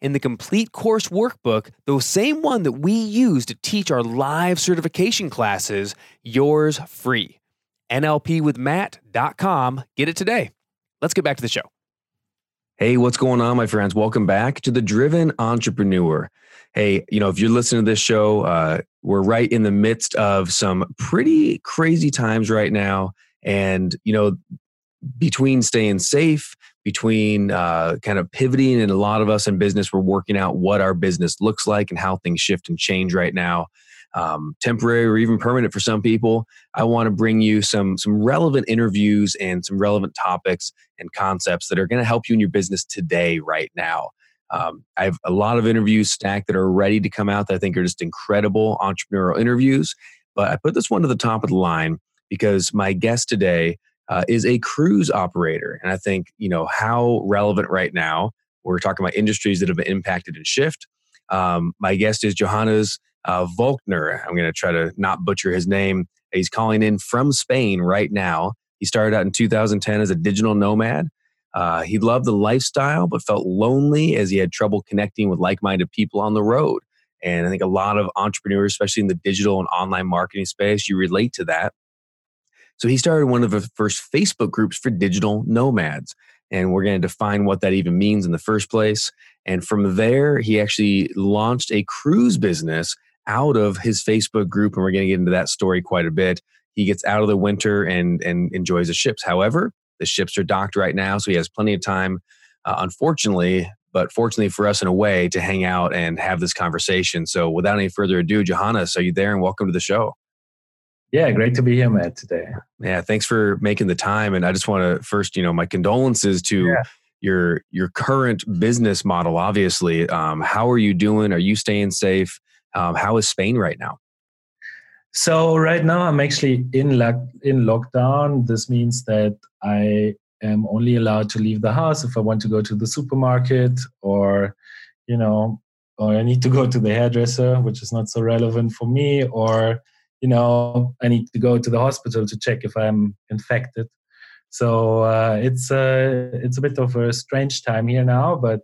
in the complete course workbook, the same one that we use to teach our live certification classes, yours free. NLPwithMatt.com. Get it today. Let's get back to the show. Hey, what's going on, my friends? Welcome back to the Driven Entrepreneur. Hey, you know, if you're listening to this show, uh, we're right in the midst of some pretty crazy times right now. And, you know, between staying safe, between uh, kind of pivoting, and a lot of us in business, we're working out what our business looks like and how things shift and change right now. Um, temporary or even permanent for some people. I want to bring you some some relevant interviews and some relevant topics and concepts that are going to help you in your business today, right now. Um, I have a lot of interviews stacked that are ready to come out that I think are just incredible entrepreneurial interviews. But I put this one to the top of the line because my guest today uh, is a cruise operator. And I think, you know, how relevant right now, we're talking about industries that have been impacted and shift. Um, my guest is Johannes uh, Voelkner. I'm going to try to not butcher his name. He's calling in from Spain right now. He started out in 2010 as a digital nomad. Uh, he loved the lifestyle, but felt lonely as he had trouble connecting with like minded people on the road. And I think a lot of entrepreneurs, especially in the digital and online marketing space, you relate to that. So he started one of the first Facebook groups for digital nomads. And we're going to define what that even means in the first place. And from there, he actually launched a cruise business out of his Facebook group. And we're going to get into that story quite a bit. He gets out of the winter and, and enjoys the ships. However, the ships are docked right now. So he has plenty of time, uh, unfortunately, but fortunately for us in a way, to hang out and have this conversation. So without any further ado, Johannes, are you there? And welcome to the show. Yeah, great to be here, Matt, today. Yeah, thanks for making the time. And I just want to first, you know, my condolences to yeah. your your current business model. Obviously, um, how are you doing? Are you staying safe? Um, how is Spain right now? So right now, I'm actually in lock, in lockdown. This means that I am only allowed to leave the house if I want to go to the supermarket or, you know, or I need to go to the hairdresser, which is not so relevant for me, or you know, I need to go to the hospital to check if I'm infected. So uh, it's a it's a bit of a strange time here now, but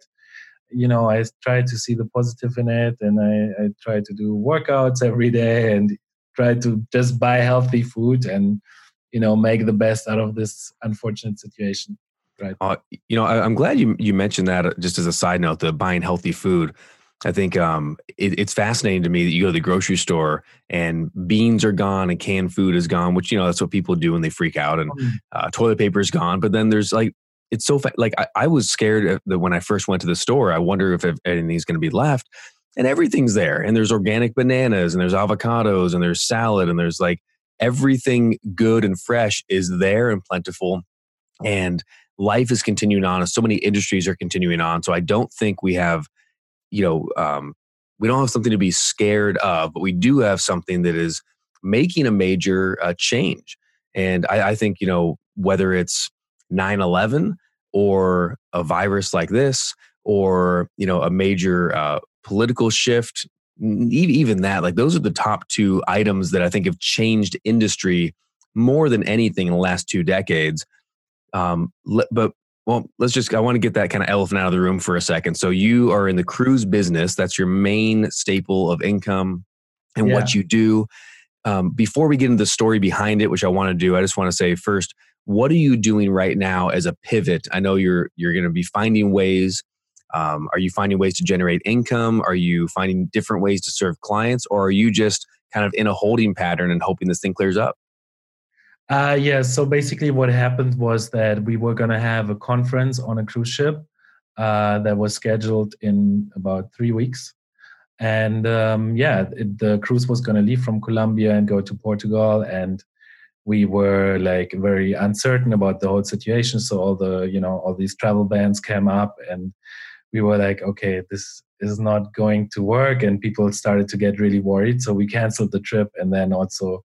you know, I try to see the positive in it, and I, I try to do workouts every day, and try to just buy healthy food, and you know, make the best out of this unfortunate situation. Right. Uh, you know, I, I'm glad you you mentioned that. Uh, just as a side note, the buying healthy food I think um, it, it's fascinating to me that you go to the grocery store and beans are gone and canned food is gone, which you know that's what people do when they freak out, and mm. uh, toilet paper is gone. But then there's like it's so fa- like I, I, was scared that when I first went to the store, I wonder if anything's going to be left, and everything's there, and there's organic bananas, and there's avocados, and there's salad, and there's like everything good and fresh is there and plentiful, and life is continuing on. So many industries are continuing on. So I don't think we have you know, um, we don't have something to be scared of, but we do have something that is making a major uh, change. And I, I think, you know, whether it's 9 11 or a virus like this or, you know, a major uh, political shift, even that, like those are the top two items that I think have changed industry more than anything in the last two decades. Um, but well, let's just, I want to get that kind of elephant out of the room for a second. So, you are in the cruise business, that's your main staple of income and yeah. what you do. Um, before we get into the story behind it, which I want to do, I just want to say first, what are you doing right now as a pivot? I know you're you're going to be finding ways Um, are you finding ways to generate income? Are you finding different ways to serve clients, or are you just kind of in a holding pattern and hoping this thing clears up? Uh, yeah. So basically, what happened was that we were going to have a conference on a cruise ship uh, that was scheduled in about three weeks. And um, yeah, it, the cruise was going to leave from Colombia and go to Portugal. And we were like very uncertain about the whole situation. So all the, you know, all these travel bans came up and we were like, okay, this is not going to work. And people started to get really worried. So we canceled the trip. And then also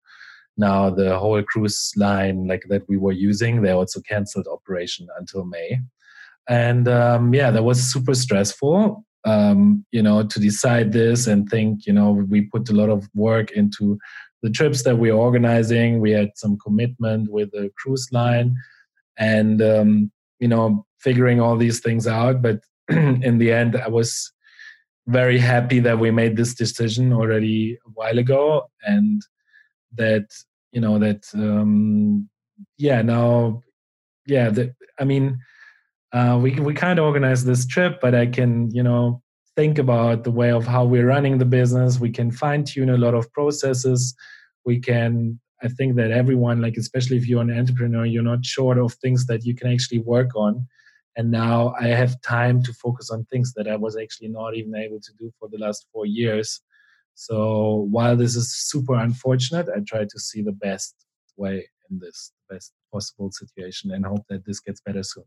now the whole cruise line like that we were using, they also canceled operation until May. And um, yeah that was super stressful um, you know to decide this and think you know we put a lot of work into the trips that we're organizing. We had some commitment with the cruise line and um, you know figuring all these things out. But in the end i was very happy that we made this decision already a while ago. And that you know that um yeah now yeah that i mean uh, we we of organize this trip, but I can you know think about the way of how we're running the business. We can fine tune a lot of processes. We can. I think that everyone, like especially if you're an entrepreneur, you're not short of things that you can actually work on. And now I have time to focus on things that I was actually not even able to do for the last four years. So while this is super unfortunate, I try to see the best way in this, best possible situation, and hope that this gets better soon.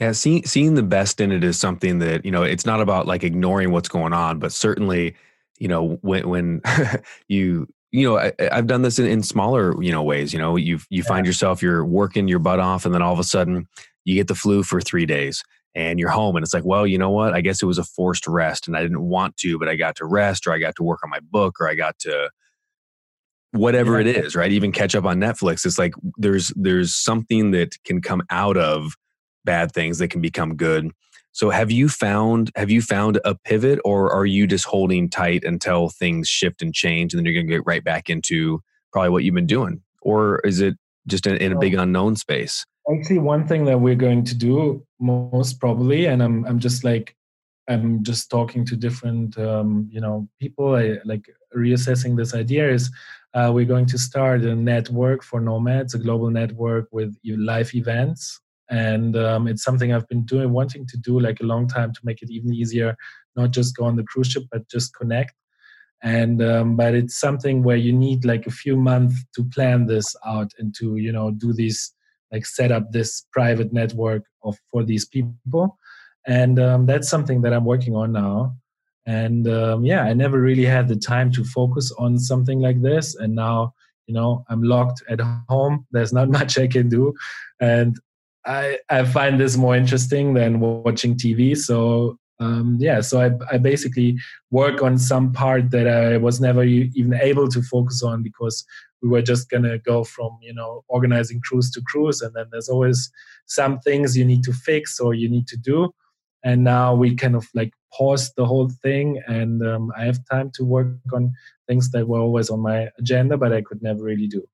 Yeah, seeing seeing the best in it is something that you know. It's not about like ignoring what's going on, but certainly, you know, when when you you know, I, have done this in, in, smaller you know ways. You know, you you yeah. find yourself you're working your butt off, and then all of a sudden you get the flu for three days, and you're home, and it's like, well, you know what? I guess it was a forced rest, and I didn't want to, but I got to rest, or I got to work on my book, or I got to whatever yeah. it is, right? Even catch up on Netflix. It's like there's there's something that can come out of bad things that can become good. So have you found have you found a pivot or are you just holding tight until things shift and change and then you're going to get right back into probably what you've been doing or is it just in, in a big unknown space? Actually one thing that we're going to do most probably and I'm I'm just like I'm just talking to different um, you know people I, like reassessing this idea is uh, we're going to start a network for nomads a global network with live events. And um, it's something i've been doing wanting to do like a long time to make it even easier not just go on the cruise ship but just connect. And um, but it's something where you need like a few months to plan this out and to you know do these like set up this private network of for these people. And um, that's something that i'm working on now. And um, yeah i never really had the time to focus on something like this. And now you know i'm locked at home. There's not much i can do. And I, I find this more interesting than watching TV. So um, yeah, so I, I basically work on some part that I was never even able to focus on because we were just gonna go from you know organizing cruise to cruise, and then there's always some things you need to fix or you need to do, and now we kind of like pause the whole thing, and um, I have time to work on things that were always on my agenda, but I could never really do.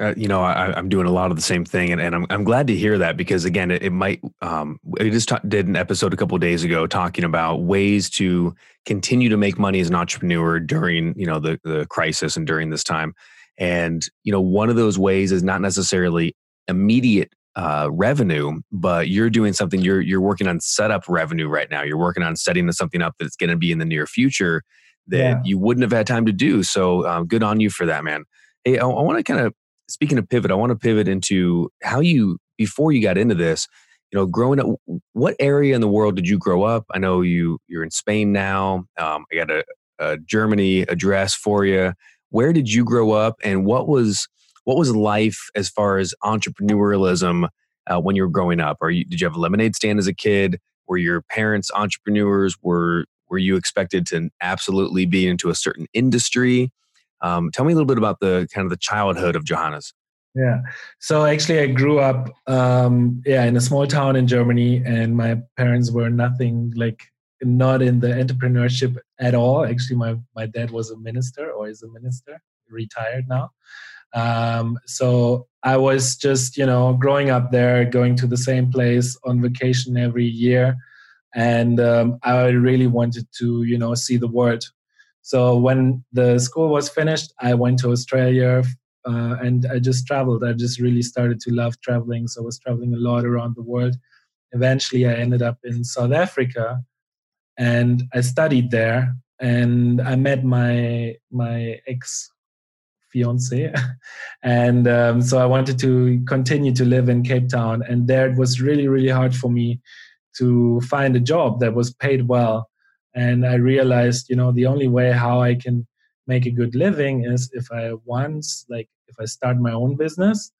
Uh, you know, I, am doing a lot of the same thing, and, and I'm I'm glad to hear that because again, it, it might. Um, just ta- did an episode a couple days ago talking about ways to continue to make money as an entrepreneur during you know the the crisis and during this time, and you know one of those ways is not necessarily immediate uh, revenue, but you're doing something. You're you're working on setup revenue right now. You're working on setting something up that's going to be in the near future that yeah. you wouldn't have had time to do. So um, good on you for that, man. Hey, I, I want to kind of speaking of pivot, I want to pivot into how you before you got into this. You know, growing up, what area in the world did you grow up? I know you you're in Spain now. Um, I got a, a Germany address for you. Where did you grow up, and what was what was life as far as entrepreneurialism uh, when you were growing up? Or did you have a lemonade stand as a kid? Were your parents entrepreneurs? Were were you expected to absolutely be into a certain industry? Um, tell me a little bit about the kind of the childhood of Johannes. Yeah. So actually, I grew up, um, yeah, in a small town in Germany, and my parents were nothing like not in the entrepreneurship at all. Actually, my my dad was a minister or is a minister, retired now. Um, so I was just, you know, growing up there, going to the same place on vacation every year. and um, I really wanted to, you know, see the world. So when the school was finished, I went to Australia uh, and I just traveled. I just really started to love traveling. So I was traveling a lot around the world. Eventually, I ended up in South Africa, and I studied there. And I met my my ex fiance, and um, so I wanted to continue to live in Cape Town. And there, it was really really hard for me to find a job that was paid well. And I realized, you know, the only way how I can make a good living is if I once like if I start my own business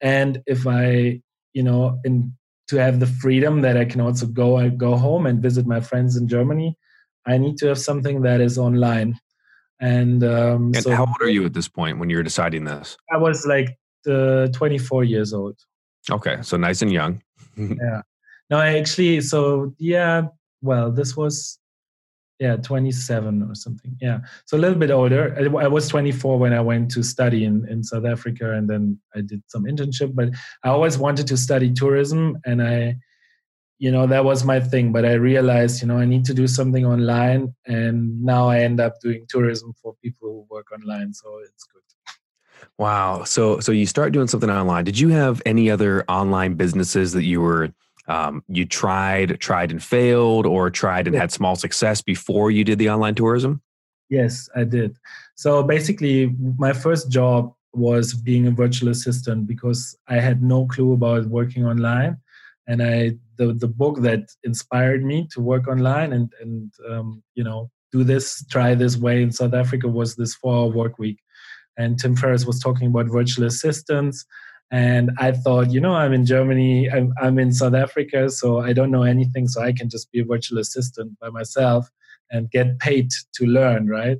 and if I, you know, in to have the freedom that I can also go and go home and visit my friends in Germany, I need to have something that is online. And, um, and so how old are you at this point when you're deciding this? I was like uh, 24 years old. Okay, so nice and young. yeah. No, I actually. So yeah. Well, this was yeah 27 or something. Yeah. So a little bit older. I was 24 when i went to study in, in south africa and then i did some internship but i always wanted to study tourism and i you know that was my thing but i realized you know i need to do something online and now i end up doing tourism for people who work online so it's good. Wow. So so you start doing something online. Did you have any other online businesses that you were um, you tried, tried and failed, or tried and had small success before you did the online tourism? Yes, I did. So basically, my first job was being a virtual assistant because I had no clue about working online, and I the the book that inspired me to work online and and um, you know do this try this way in South Africa was this four hour work week, and Tim Ferriss was talking about virtual assistants and I thought, you know, I'm in Germany, I'm, I'm in South Africa, so I don't know anything, so I can just be a virtual assistant by myself and get paid to learn, right?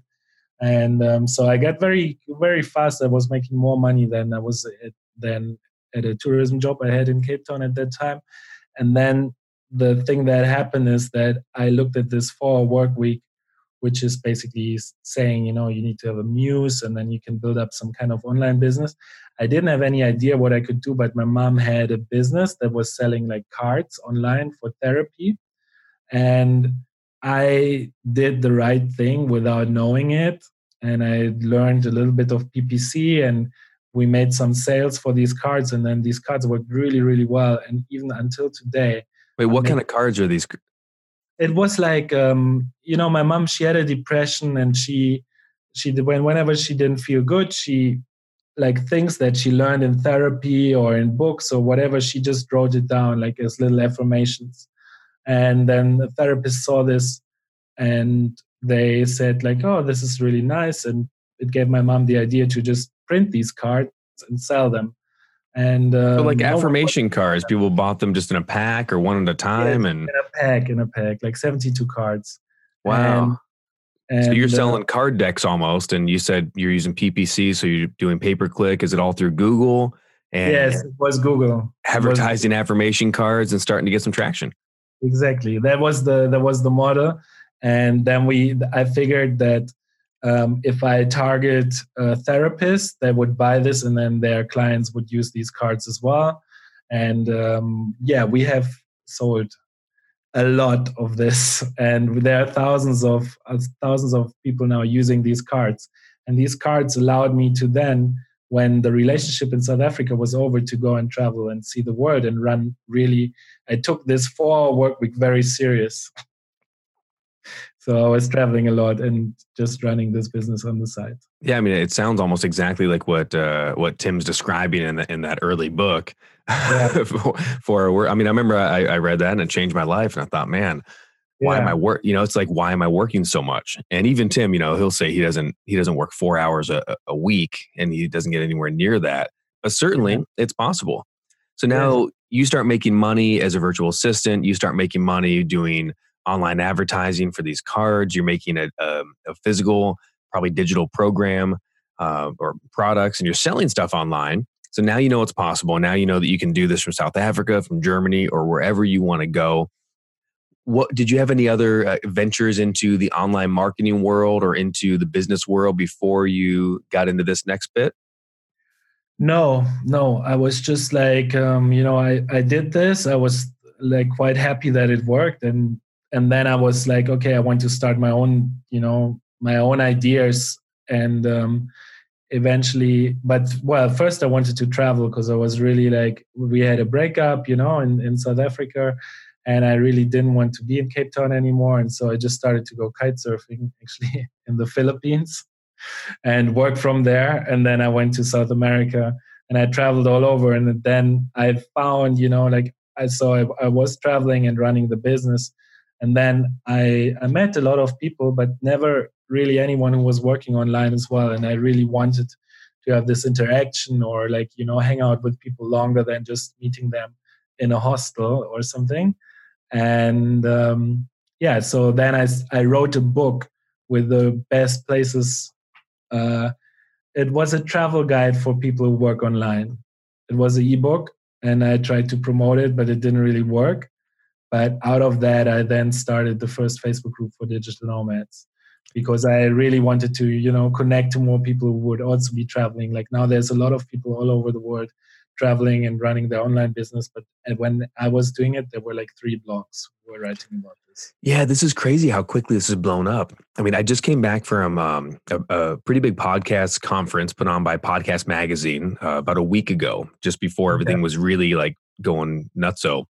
And um, so I got very, very fast. I was making more money than I was at, than at a tourism job I had in Cape Town at that time. And then the thing that happened is that I looked at this four work week which is basically saying, you know, you need to have a muse and then you can build up some kind of online business. I didn't have any idea what I could do, but my mom had a business that was selling like cards online for therapy. And I did the right thing without knowing it. And I learned a little bit of PPC and we made some sales for these cards. And then these cards worked really, really well. And even until today. Wait, what kind of cards are these? It was like um, you know my mom she had a depression and she she when whenever she didn't feel good she like things that she learned in therapy or in books or whatever she just wrote it down like as little affirmations. And then the therapist saw this and they said like oh this is really nice. And it gave my mom the idea to just print these cards and sell them and so like affirmation cards, people bought them just in a pack or one at a time, and in a pack, in a pack, like seventy-two cards. Wow. And, and, so you're uh, selling uh, card decks almost, and you said you're using PPC, so you're doing pay per click. Is it all through Google? And yes, it was Google. Advertising was, affirmation cards and starting to get some traction. Exactly. That was the that was the model, and then we I figured that um, if I target a therapist, they would buy this and then their clients would use these cards as well. And um, yeah, we have sold a lot of this, and there are thousands of uh, thousands of people now using these cards. And these cards allowed me to then, when the relationship in South Africa was over, to go and travel and see the world and run. Really, I took this four work week very serious. so I was traveling a lot and just running this business on the side. Yeah, I mean, it sounds almost exactly like what uh, what Tim's describing in the, in that early book. Yeah. for, for, I mean, I remember I, I, read that and it changed my life, and I thought, man, why yeah. am I work? You know, it's like why am I working so much? And even Tim, you know, he'll say he doesn't he doesn't work four hours a, a week, and he doesn't get anywhere near that. But certainly, it's possible. So now you start making money as a virtual assistant. You start making money doing online advertising for these cards. You're making a, a, a physical, probably digital program uh, or products, and you're selling stuff online. So now you know it's possible. Now you know that you can do this from South Africa, from Germany, or wherever you want to go. What did you have any other uh, ventures into the online marketing world or into the business world before you got into this next bit? No, no. I was just like, um, you know, I I did this. I was like quite happy that it worked, and and then I was like, okay, I want to start my own, you know, my own ideas. And um, eventually but well first i wanted to travel because i was really like we had a breakup you know in, in south africa. And i really didn't want to be in cape town anymore. And so i just started to go kite surfing actually in the philippines and work from there. And then i went to south america and i traveled all over. And then i found you know like i saw I, I was traveling and running the business and then I, I met a lot of people but never really anyone who was working online as well. And i really wanted to have this interaction or like you know hang out with people longer than just meeting them in a hostel or something. And um, yeah so then I, I wrote a book with the best places uh, it was a travel guide for people who work online. It was an ebook and i tried to promote it but it didn't really work but out of that i then started the first facebook group for digital nomads because I really wanted to, you know, connect to more people who would also be traveling. Like now, there's a lot of people all over the world traveling and running their online business. But when I was doing it, there were like three blogs who were writing about this. Yeah, this is crazy how quickly this has blown up. I mean, I just came back from um, a, a, pretty big podcast conference put on by Podcast Magazine uh, about a week ago, just before everything was really like going nutso.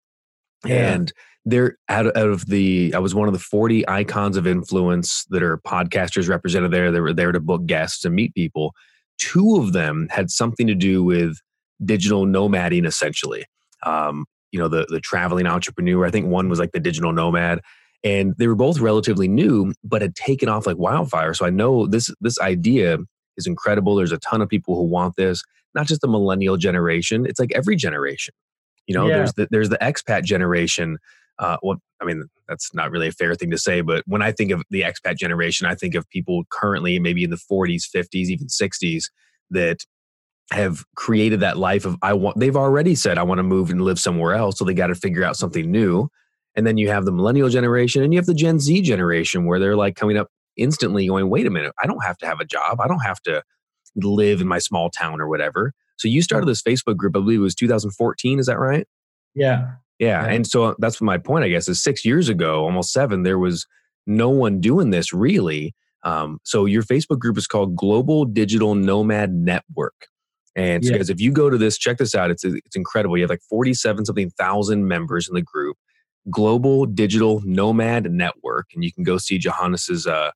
And they're out, out of the i was one of the 40 icons of influence that are podcasters represented there. They were there to book guests and meet people. Two of them had something to do with digital nomading essentially. Um, you know the the traveling entrepreneur i think one was like the digital nomad and they were both relatively new but had taken off like wildfire. So i know this this idea is incredible. There's a ton of people who want this not just the millennial generation it's like every generation you know yeah. there's the there's the expat generation uh, well, I mean, that's not really a fair thing to say, but when I think of the expat generation, I think of people currently maybe in the 40s, 50s, even 60s that have created that life of I want. They've already said I want to move and live somewhere else, so they got to figure out something new. And then you have the millennial generation, and you have the Gen Z generation, where they're like coming up instantly, going, "Wait a minute, I don't have to have a job. I don't have to live in my small town or whatever." So you started this Facebook group, I believe it was 2014. Is that right? Yeah, yeah. And so that's my point, I guess, is six years ago, almost seven, there was no one doing this really. Um, so your Facebook group is called Global Digital Nomad Network. And so yeah. guys, if you go to this, check this out. It's it's incredible. You have like 47 something thousand members in the group. Global Digital Nomad Network. And you can go see Johannes's uh,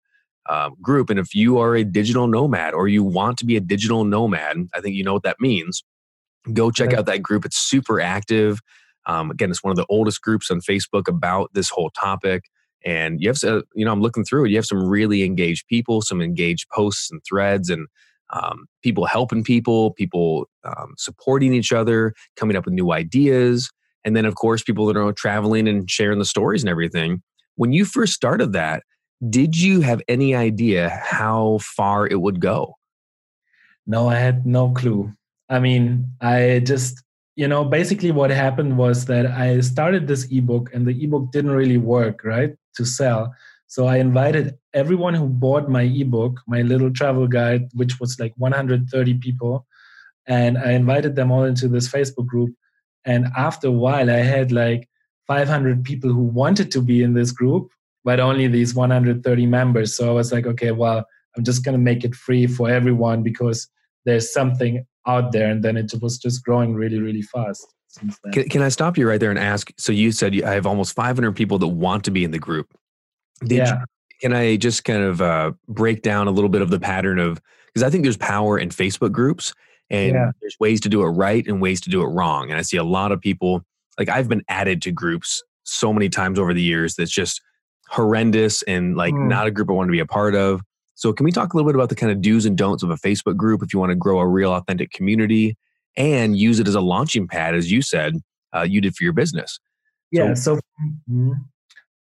uh, group. And if you are a digital nomad or you want to be a digital nomad, I think you know what that means. Go check out that group. It's super active. Um, again, it's one of the oldest groups on Facebook about this whole topic. And you have to, you know, I'm looking through it. You have some really engaged people, some engaged posts and threads, and um, people helping people, people um, supporting each other, coming up with new ideas. And then, of course, people that are traveling and sharing the stories and everything. When you first started that, did you have any idea how far it would go? No, I had no clue. I mean, I just you know, basically what happened was that I started this ebook and the ebook didn't really work, right, to sell. So I invited everyone who bought my ebook, my little travel guide, which was like 130 people, and I invited them all into this Facebook group. And after a while, I had like 500 people who wanted to be in this group, but only these 130 members. So I was like, okay, well, I'm just going to make it free for everyone because there's something out there and then it was just growing really really fast can, can, i stop you right there and ask so you said i have almost 500 people that want to be in the group Did yeah. You, can i just kind of uh, break down a little bit of the pattern of because i think there's power in facebook groups and yeah. there's ways to do it right and ways to do it wrong and i see a lot of people like i've been added to groups so many times over the years that's just horrendous and like mm. not a group i want to be a part of so, can we talk a little bit about the kind of do's and don'ts of a Facebook group if you want to grow a real, authentic community and use it as a launching pad, as you said uh, you did for your business? Yeah. So, so, mm-hmm.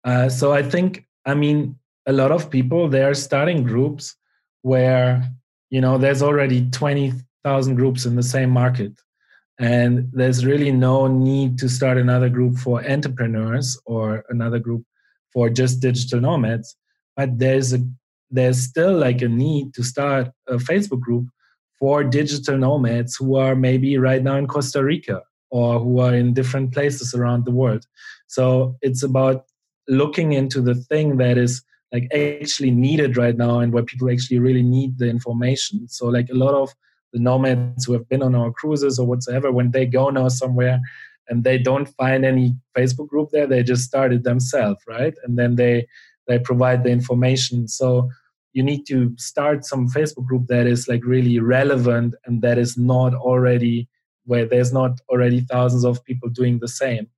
uh, so I think, I mean, a lot of people they are starting groups where you know there's already twenty thousand groups in the same market, and there's really no need to start another group for entrepreneurs or another group for just digital nomads. But there's a there's still like a need to start a Facebook group for digital nomads who are maybe right now in Costa Rica or who are in different places around the world. So it's about looking into the thing that is like actually needed right now and where people actually really need the information. So like a lot of the nomads who have been on our cruises or whatsoever, when they go now somewhere and they don't find any Facebook group there, they just start it themselves, right? And then they they provide the information. So you need to start some Facebook group that is like really relevant and that is not already where there's not already thousands of people doing the same.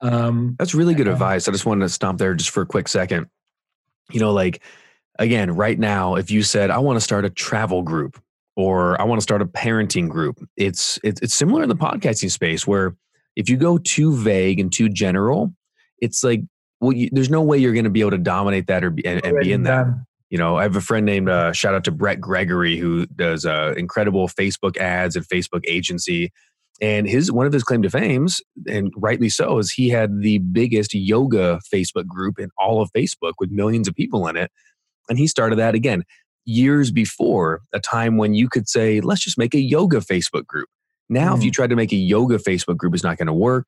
Um, That's really good advice. I just wanted to stop there just for a quick second. You know, like again, right now, if you said, I want to start a travel group or I want to start a parenting group, it's, it's, it's similar in the podcasting space where if you go too vague and too general, it's like, well, you, there's no way you're going to be able to dominate that or be, and, and be in that. You know, I have a friend named uh, shout out to Brett Gregory who does uh, incredible Facebook ads and Facebook agency. And his one of his claim to fames, and rightly so, is he had the biggest yoga Facebook group in all of Facebook with millions of people in it. And he started that again years before a time when you could say, let's just make a yoga Facebook group. Now, mm. if you mm. tried to make a yoga Facebook group, it's not going to work.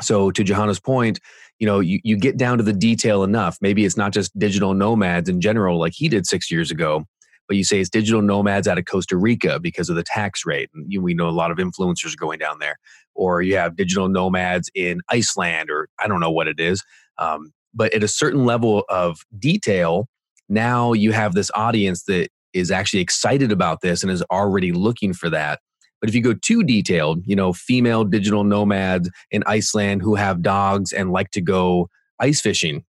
So to Johannes' point, you know, you, you get down to the detail enough. Maybe it's not just digital nomads in general, like he did six years ago, but you say it's digital nomads out of Costa Rica because of the tax rate. And you, we know a lot of influencers are going down there. Or you have digital nomads in Iceland, or I don't know what it is. Um, but at a certain level of detail, now you have this audience that is actually excited about this and is already looking for that. But if you go too detailed, you know, female digital nomads in Iceland who have dogs and like to go ice fishing,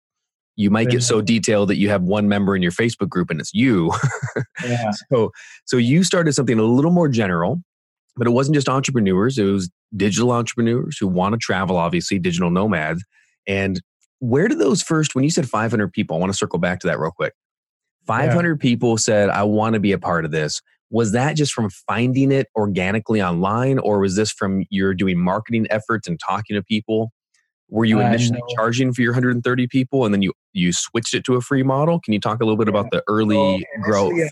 you might get so detailed that you have one member in your Facebook group and it's you. yeah. So so you started something a little more general, but it wasn't just entrepreneurs, it was digital entrepreneurs who want to travel obviously, digital nomads. And where did those first when you said 500 people, I want to circle back to that real quick. 500 yeah. people said I want to be a part of this was that just from finding it organically online or was this from your doing marketing efforts and talking to people were you initially uh, no. charging for your 130 people and then you you switched it to a free model can you talk a little bit yeah. about the early so growth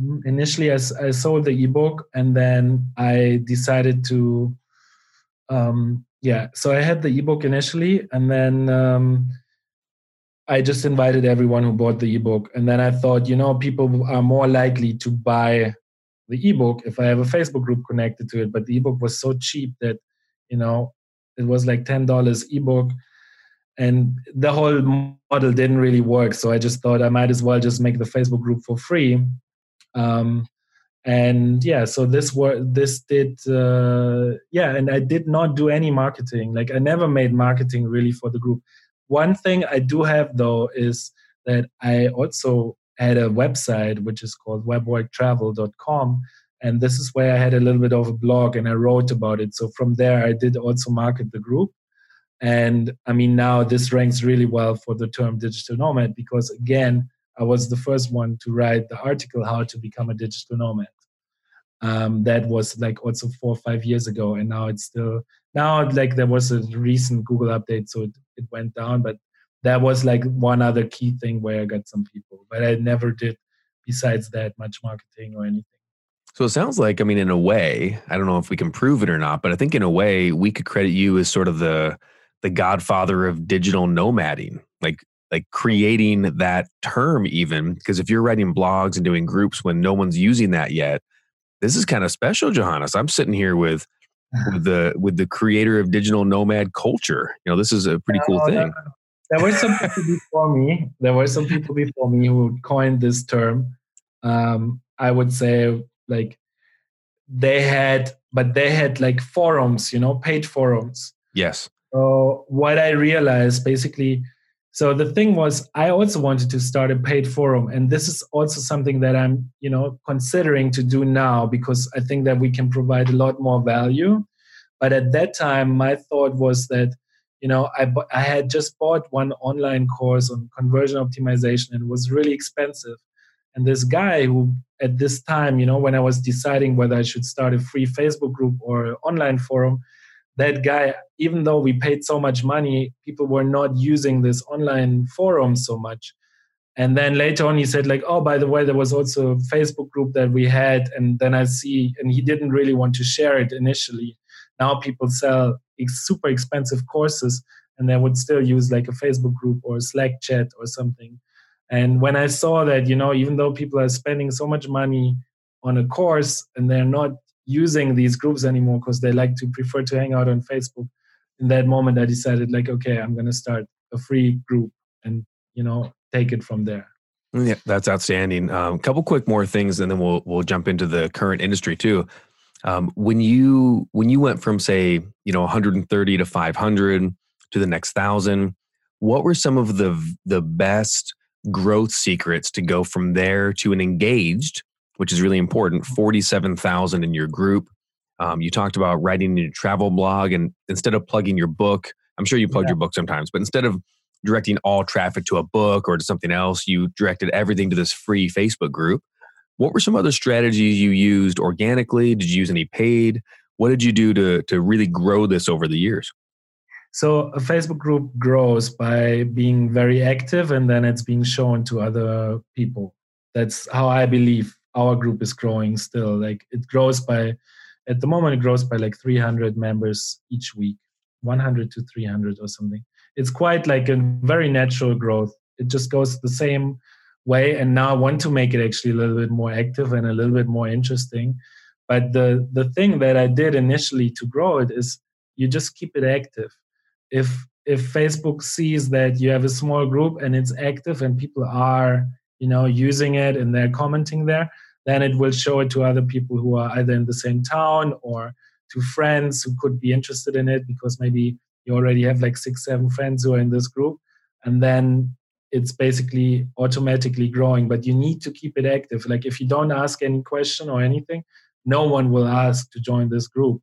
mm, initially I, I sold the ebook and then i decided to um yeah so i had the ebook initially and then um I just invited everyone who bought the ebook. And then I thought, you know, people are more likely to buy the ebook if I have a Facebook group connected to it. But the ebook was so cheap that, you know, it was like $10 ebook. And the whole model didn't really work. So I just thought I might as well just make the Facebook group for free. Um, and yeah, so this was this did uh, yeah, and I did not do any marketing. Like I never made marketing really for the group. One thing I do have though is that I also had a website which is called webworktravel.com and this is where i had a little bit of a blog and i wrote about it. So from there i did also market the group. And i mean now this ranks really well for the term digital nomad because again i was the first one to write the article how to become a digital nomad. Um, that was like also four or five years ago and now it's still now like there was a recent google update so it, it went down but that was like one other key thing where I got some people, but I never did besides that much marketing or anything. So it sounds like, I mean, in a way, I don't know if we can prove it or not, but I think in a way we could credit you as sort of the the godfather of digital nomading, like like creating that term even because if you're writing blogs and doing groups when no one's using that yet, this is kind of special, Johannes. I'm sitting here with with the with the creator of digital nomad culture. You know, this is a pretty cool thing there were some people before me. There were some people before me who coined this term. Um, I would say like they had, but they had like forums, you know, paid forums. Yes. So what I realized basically, so the thing was, I also wanted to start a paid forum, and this is also something that I'm, you know, considering to do now because I think that we can provide a lot more value. But at that time, my thought was that you know I, I had just bought one online course on conversion optimization and it was really expensive. And this guy who at this time you know when i was deciding whether i should start a free facebook group or online forum that guy even though we paid so much money people were not using this online forum so much. And then later on he said like oh by the way there was also a facebook group that we had and then i see and he didn't really want to share it initially now people sell super expensive courses and they would still use like a Facebook group or Slack chat or something. And when I saw that, you know, even though people are spending so much money on a course and they're not using these groups anymore because they like to prefer to hang out on Facebook, in that moment I decided like, okay, I'm to start a free group and you know take it from there. Yeah, that's outstanding. A um, couple quick more things, and then we'll we'll jump into the current industry too. Um, when you when you went from say you know 130 to 500 to the next thousand, what were some of the the best growth secrets to go from there to an engaged, which is really important, 47,000 in your group? Um, you talked about writing your travel blog, and instead of plugging your book, I'm sure you plugged yeah. your book sometimes, but instead of directing all traffic to a book or to something else, you directed everything to this free Facebook group. What were some other strategies you used organically? Did you use any paid? What did you do to, to really grow this over the years? So a Facebook group grows by being very active and then it's being shown to other people. That's how I believe our group is growing still. Like it grows by at the moment it grows by like 300 members each week, 100 to 300 or something it's quite like a very natural growth. It just goes the same way. And now I want to make it actually a little bit more active and a little bit more interesting. But the the thing that I did initially to grow it is you just keep it active. If if Facebook sees that you have a small group and it's active and people are you know using it and they're commenting there, then it will show it to other people who are either in the same town or to friends who could be interested in it because maybe you already have like six seven friends who are in this group and then it's basically automatically growing but you need to keep it active. Like if you don't ask any question or anything no one will ask to join this group.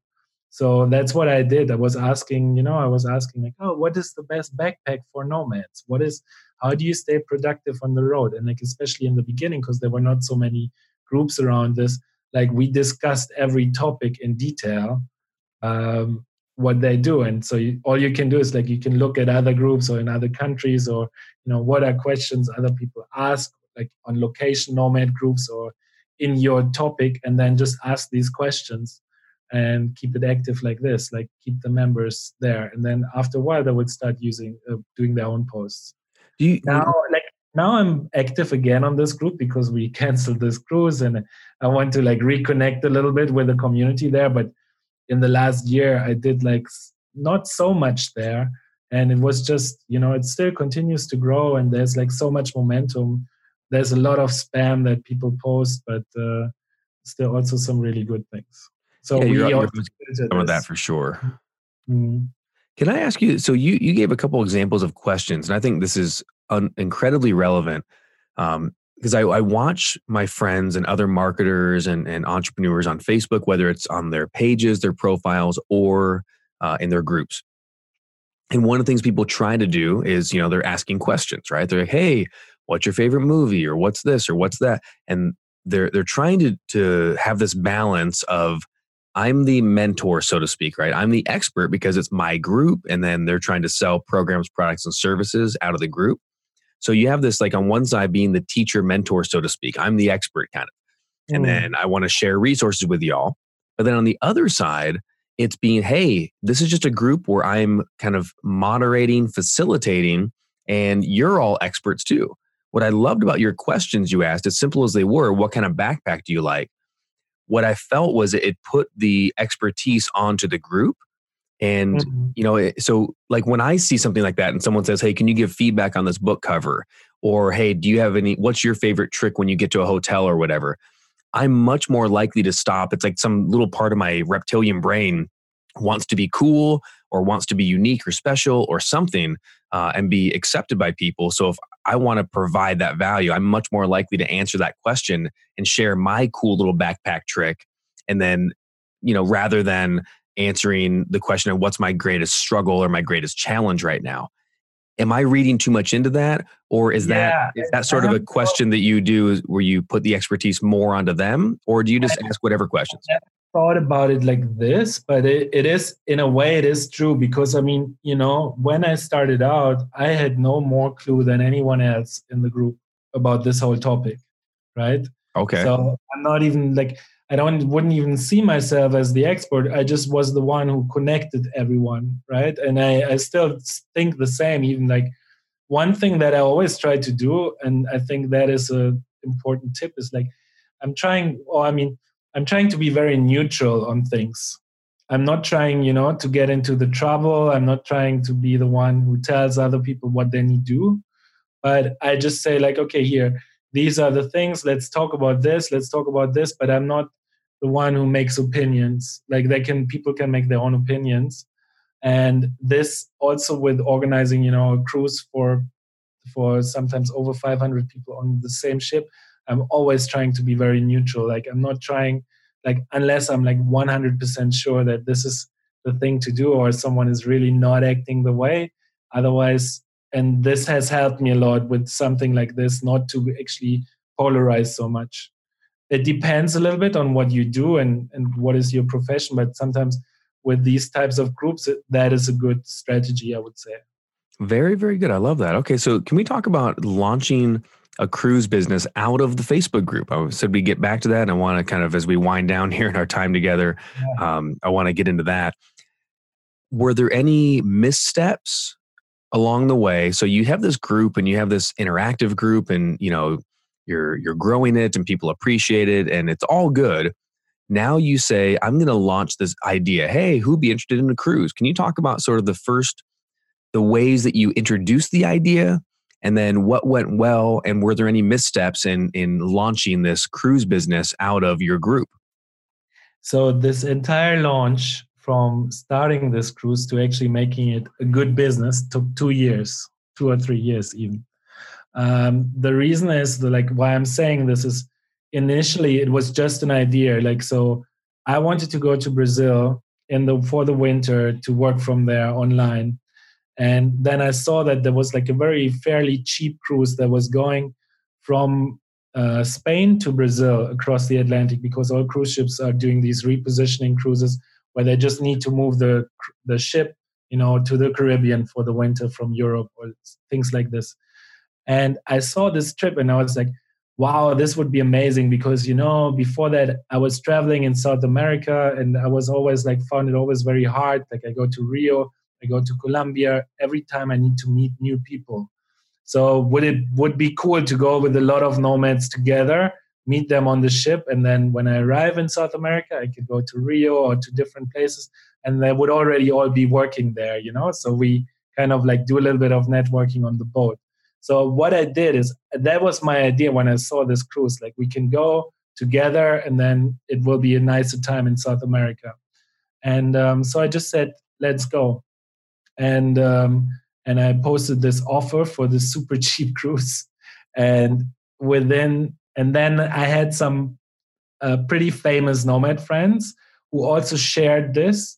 So that's what i did. I was asking you know i was asking like oh what is the best backpack for nomads? What is how do you stay productive on the road? And like especially in the beginning because there were not so many groups around this like we discussed every topic in detail um, what they do. And so you, all you can do is like you can look at other groups or in other countries or you know what are questions other people ask like on location nomad groups or in your topic and then just ask these questions and keep it active like this like keep the members there. And then after a while they would start using uh, doing their own posts. Do you now like now i'm active again on this group because we canceled this cruise and i want to like reconnect a little bit with the community there but in the last year i did like not so much there. And it was just you know it still continues to grow and there's like so much momentum. There's a lot of spam that people post but uh, still also some really good things. So yeah, we also some of that for sure. Mm. can i ask you so you you gave a couple examples of questions and i think this is un- incredibly relevant um, because I, I, watch my friends and other marketers and, and, entrepreneurs on Facebook, whether it's on their pages, their profiles, or uh, in their groups. And one of the things people try to do is, you know, they're asking questions, right? They're like, "Hey, what's your favorite movie?" or "What's this?" or "What's that?" And they're they're trying to to have this balance of I'm the mentor, so to speak, right? I'm the expert because it's my group, and then they're trying to sell programs, products, and services out of the group. So you have this like on one side being the teacher mentor, so to speak. I'm the expert kind of. And mm. then I want to share resources with y'all. But then on the other side, it's being, hey, this is just a group where I'm kind of moderating, facilitating, and you're all experts too. What I loved about your questions you asked, as simple as they were, what kind of backpack do you like? What I felt was it put the expertise onto the group and, mm-hmm. you know, so like when I see something like that and someone says, Hey, can you give feedback on this book cover? Or, Hey, do you have any, what's your favorite trick when you get to a hotel or whatever? I'm much more likely to stop. It's like some little part of my reptilian brain wants to be cool or wants to be unique or special or something uh, and be accepted by people. So if I want to provide that value, I'm much more likely to answer that question and share my cool little backpack trick. And then, you know, rather than answering the question of what's my greatest struggle or my greatest challenge right now. Am i reading too much into that? Or is yeah, that is that sort of a question that you do where you put the expertise more onto them? Or do you just ask whatever questions? I thought about it like this but it, it is in a way it is true because i mean you know when i started out i had no more clue than anyone else in the group about this whole topic right? Okay. So I'm not even like I don't wouldn't even see myself as the expert. I just was the one who connected everyone, right? And I, I still think the same. Even like one thing that I always try to do, and I think that is a important tip, is like I'm trying. Or I mean, I'm trying to be very neutral on things. I'm not trying, you know, to get into the trouble. I'm not trying to be the one who tells other people what they need to do. But I just say, like, okay, here, these are the things. Let's talk about this. Let's talk about this. But I'm not the one who makes opinions. Like they can, people can make their own opinions. And this also with organizing, you know, a cruise for for sometimes over 500 people on the same ship. I'm always trying to be very neutral. Like I'm not trying like unless i'm like 100% sure that this is the thing to do or someone is really not acting the way otherwise and this has helped me a lot with something like this not to actually polarize so much it depends a little bit on what you do and, and what is your profession but sometimes with these types of groups that is a good strategy i would say very very good i love that okay so can we talk about launching a cruise business out of the Facebook group. I said we get back to that. And I want to kind of, as we wind down here in our time together, yeah. um, I want to get into that. Were there any missteps along the way? So you have this group and you have this interactive group, and you know you're you're growing it, and people appreciate it, and it's all good. Now you say, I'm going to launch this idea. Hey, who'd be interested in a cruise? Can you talk about sort of the first, the ways that you introduced the idea and then what went well and were there any missteps in in launching this cruise business out of your group so this entire launch from starting this cruise to actually making it a good business took two years two or three years even um, the reason is the, like why i'm saying this is initially it was just an idea like so i wanted to go to brazil in the for the winter to work from there online and then I saw that there was like a very fairly cheap cruise that was going from uh, Spain to Brazil across the Atlantic because all cruise ships are doing these repositioning cruises where they just need to move the the ship, you know, to the Caribbean for the winter from Europe or things like this. And I saw this trip and I was like, wow, this would be amazing because you know, before that I was traveling in South America and I was always like found it always very hard. Like I go to Rio I go to Colombia every time I need to meet new people. So would it would be cool to go with a lot of nomads together, meet them on the ship, and then when I arrive in South America, I could go to Rio or to different places, and they would already all be working there, you know. So we kind of like do a little bit of networking on the boat. So what I did is that was my idea when I saw this cruise. Like we can go together, and then it will be a nicer time in South America. And um, so I just said, let's go and um, and I posted this offer for the super cheap cruise, and within and then I had some uh, pretty famous nomad friends who also shared this.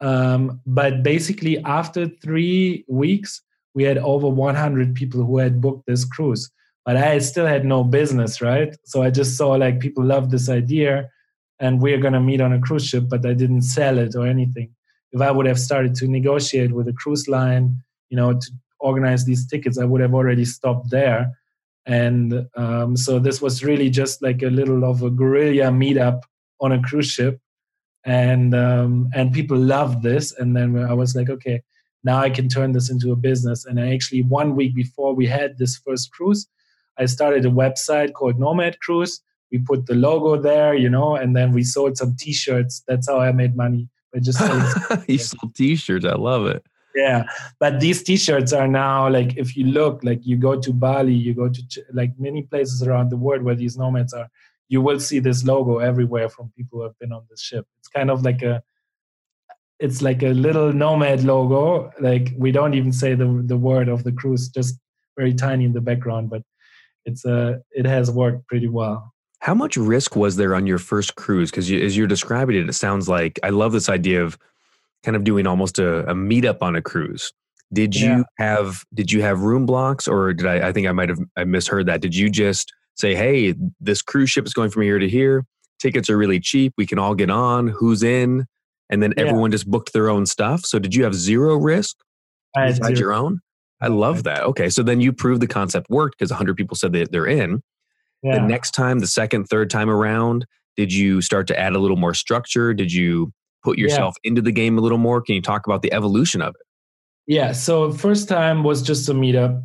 Um, but basically, after three weeks, we had over 100 people who had booked this cruise. But I still had no business, right? So I just saw like people love this idea, and we're gonna meet on a cruise ship, but I didn't sell it or anything if I would have started to negotiate with a cruise line, you know, to organize these tickets, I would have already stopped there. And um, so this was really just like a little of a guerrilla meetup on a cruise ship, and um, and people loved this. And then I was like, okay, now I can turn this into a business. And I actually one week before we had this first cruise, I started a website called Nomad Cruise. We put the logo there, you know, and then we sold some T-shirts. That's how I made money. It just you sold T-shirts. I love it. Yeah, but these T-shirts are now like if you look, like you go to Bali, you go to like many places around the world where these nomads are, you will see this logo everywhere from people who have been on this ship. It's kind of like a it's like a little nomad logo. Like we don't even say the the word of the cruise, just very tiny in the background, but it's a uh, it has worked pretty well. How much risk was there on your first cruise? Because you, as you're describing it, it sounds like I love this idea of kind of doing almost a, a meetup on a cruise. Did you yeah. have did you have room blocks, or did I? I think I might have I misheard that. Did you just say, "Hey, this cruise ship is going from here to here. Tickets are really cheap. We can all get on. Who's in?" And then yeah. everyone just booked their own stuff. So did you have zero risk? I had your own. I love that. Okay, so then you proved the concept worked because 100 people said that they're in. Yeah. The next time, the second, third time around, did you start to add a little more structure? Did you put yourself yeah. into the game a little more? Can you talk about the evolution of it? Yeah. So first time was just a meetup.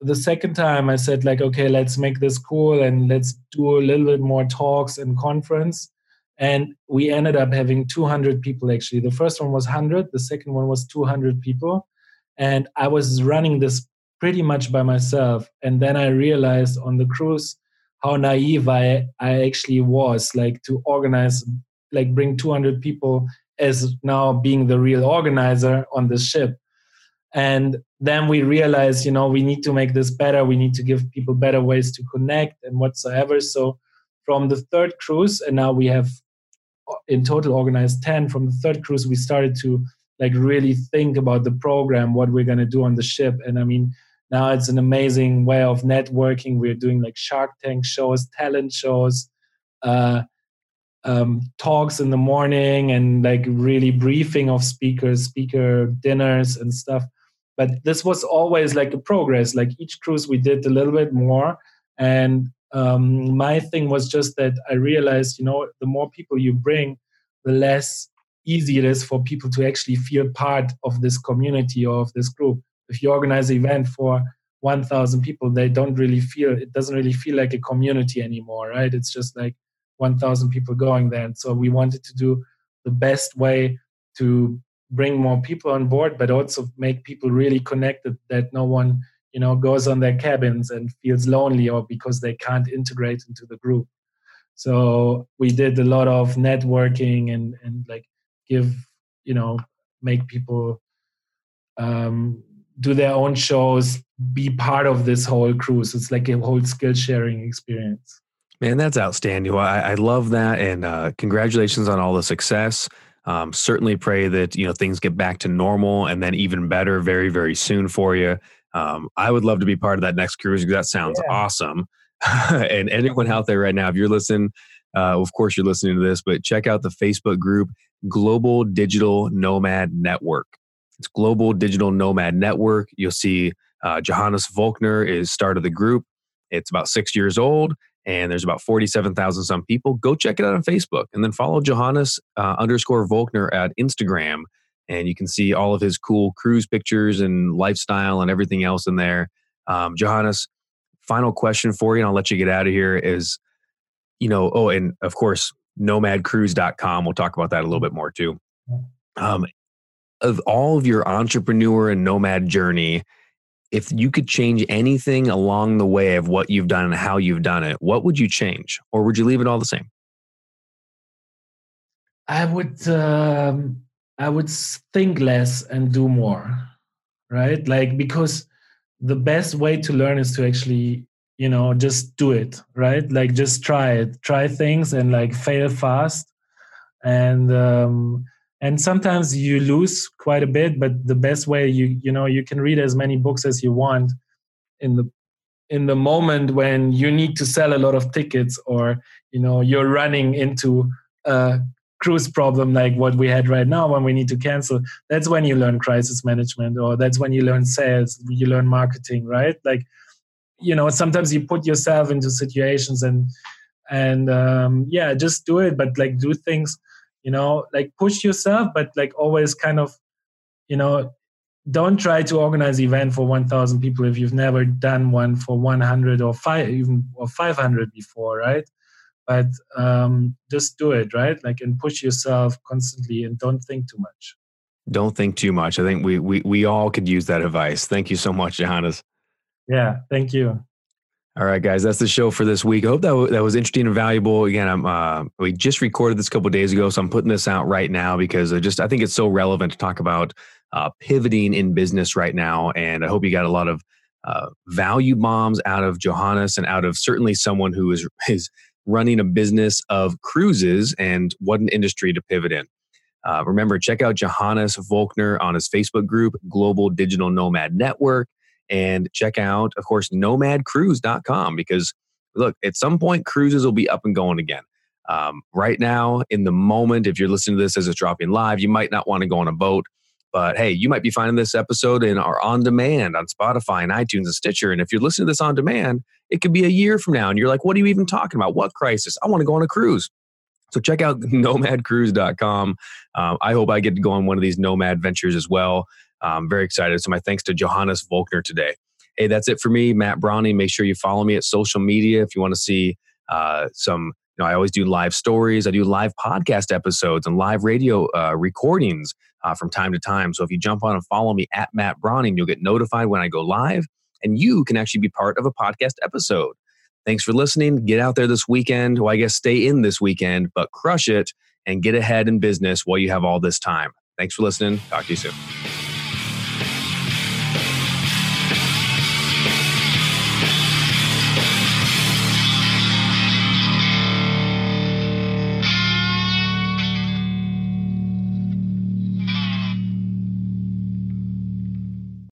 The second time I said like, okay, let's make this cool and let's do a little bit more talks and conference. And we ended up having 200 people actually. The first one was 100. The second one was 200 people. And I was running this pretty much by myself. And then I realized on the cruise how naive I, I actually was, like to organize, like bring 200 people as now being the real organizer on the ship. And then we realized, you know, we need to make this better. We need to give people better ways to connect and whatsoever. So from the third cruise, and now we have in total organized 10 from the third cruise we started to like really think about the program what we're going to do on the ship. And i mean now it's an amazing way of networking. We're doing like shark tank shows talent shows uh, um, talks in the morning and like really briefing of speakers speaker dinners and stuff. But this was always like a progress. Like each cruise we did a little bit more. And um, my thing was just that I realized, you know, the more people you bring, the less easy it is for people to actually feel part of this community or of this group. If you organize an event for 1,000 people, they don't really feel, it doesn't really feel like a community anymore, right? It's just like 1,000 people going there. And so we wanted to do the best way to bring more people on board, but also make people really connected that no one you know goes on their cabins and feels lonely or because they can't integrate into the group. So we did a lot of networking and and like give you know make people um, do their own shows be part of this whole cruise it's like a whole skill sharing experience. Man that's outstanding. Well, I, I love that and uh, congratulations on all the success. Um, certainly pray that you know things get back to normal and then even better very very soon for you um, I would love to be part of that next cruise because that sounds yeah. awesome. and anyone out there right now, if you're listening, uh, of course you're listening to this, but check out the Facebook group Global Digital Nomad Network. It's Global Digital Nomad Network. You'll see uh, Johannes Voelkner is start of the group. It's about six years old, and there's about 47,000 some people. Go check it out on Facebook, and then follow Johannes uh, underscore Voelkner at Instagram and you can see all of his cool cruise pictures and lifestyle and everything else in there. Um, Johannes, final question for you, and I'll let you get out of here is, you know, oh, and of course, nomadcruise.com. We'll talk about that a little bit more too. Um, of all of your entrepreneur and nomad journey, if you could change anything along the way of what you've done and how you've done it, what would you change? Or would you leave it all the same? I would um, I would think less and do more, right? Like, because the best way to learn is to actually, you know, just do it, right? Like, just try it, try things and like fail fast. And, um, and sometimes you lose quite a bit, but the best way you, you know, you can read as many books as you want in the in the moment when you need to sell a lot of tickets or you know you're running into a cruise problem like what we had right now when we need to cancel that's when you learn crisis management or that's when you learn sales you learn marketing right? Like you know sometimes you put yourself into situations and and um, yeah just do it but like do things you know like push yourself but like always kind of you know don't try to organize event for 1000 people if you've never done one for 100 or 5 even or 500 before right but um, just do it right? Like and push yourself constantly and don't think too much. Don't think too much. I think we we, we all could use that advice. Thank you so much johannes. Yeah thank you. All right, guys, that's the show for this week. I hope that, w- that was interesting and valuable. Again, I'm uh, we just recorded this a couple days ago, so I'm putting this out right now because I just I think it's so relevant to talk about uh, pivoting in business right now, and I hope you got a lot of uh, value bombs out of Johannes and out of certainly someone who is is running a business of cruises and what an industry to pivot in. Uh, remember, check out Johannes Voelkner on his Facebook group, Global Digital Nomad Network, and check out, of course, nomadcruise.com because look, at some point, cruises will be up and going again. Um, right now, in the moment, if you're listening to this as it's dropping live, you might not want to go on a boat. But hey, you might be finding this episode in our on demand on Spotify and iTunes and Stitcher. And if you're listening to this on demand, It could be a year from now, and you're like, what are you even talking about? What crisis? I want to go on a cruise. So check out nomadcruise.com. Um, I hope I get to go on one of these nomad ventures as well. I'm very excited. So my thanks to Johannes Voelkner today. Hey, that's it for me, Matt Browning. Make sure you follow me at social media if you want to see uh, some. You know, I always do live stories. I do live podcast episodes and live radio uh, recordings uh, from time to time. So if you jump on and follow me at Matt Browning, you'll get notified when I go live, and you can actually be part of a podcast episode. Thanks for listening. Get out there this weekend. Well, I guess stay in this weekend, but crush it and get ahead in business while you have all this time. Thanks for listening. Talk to you soon.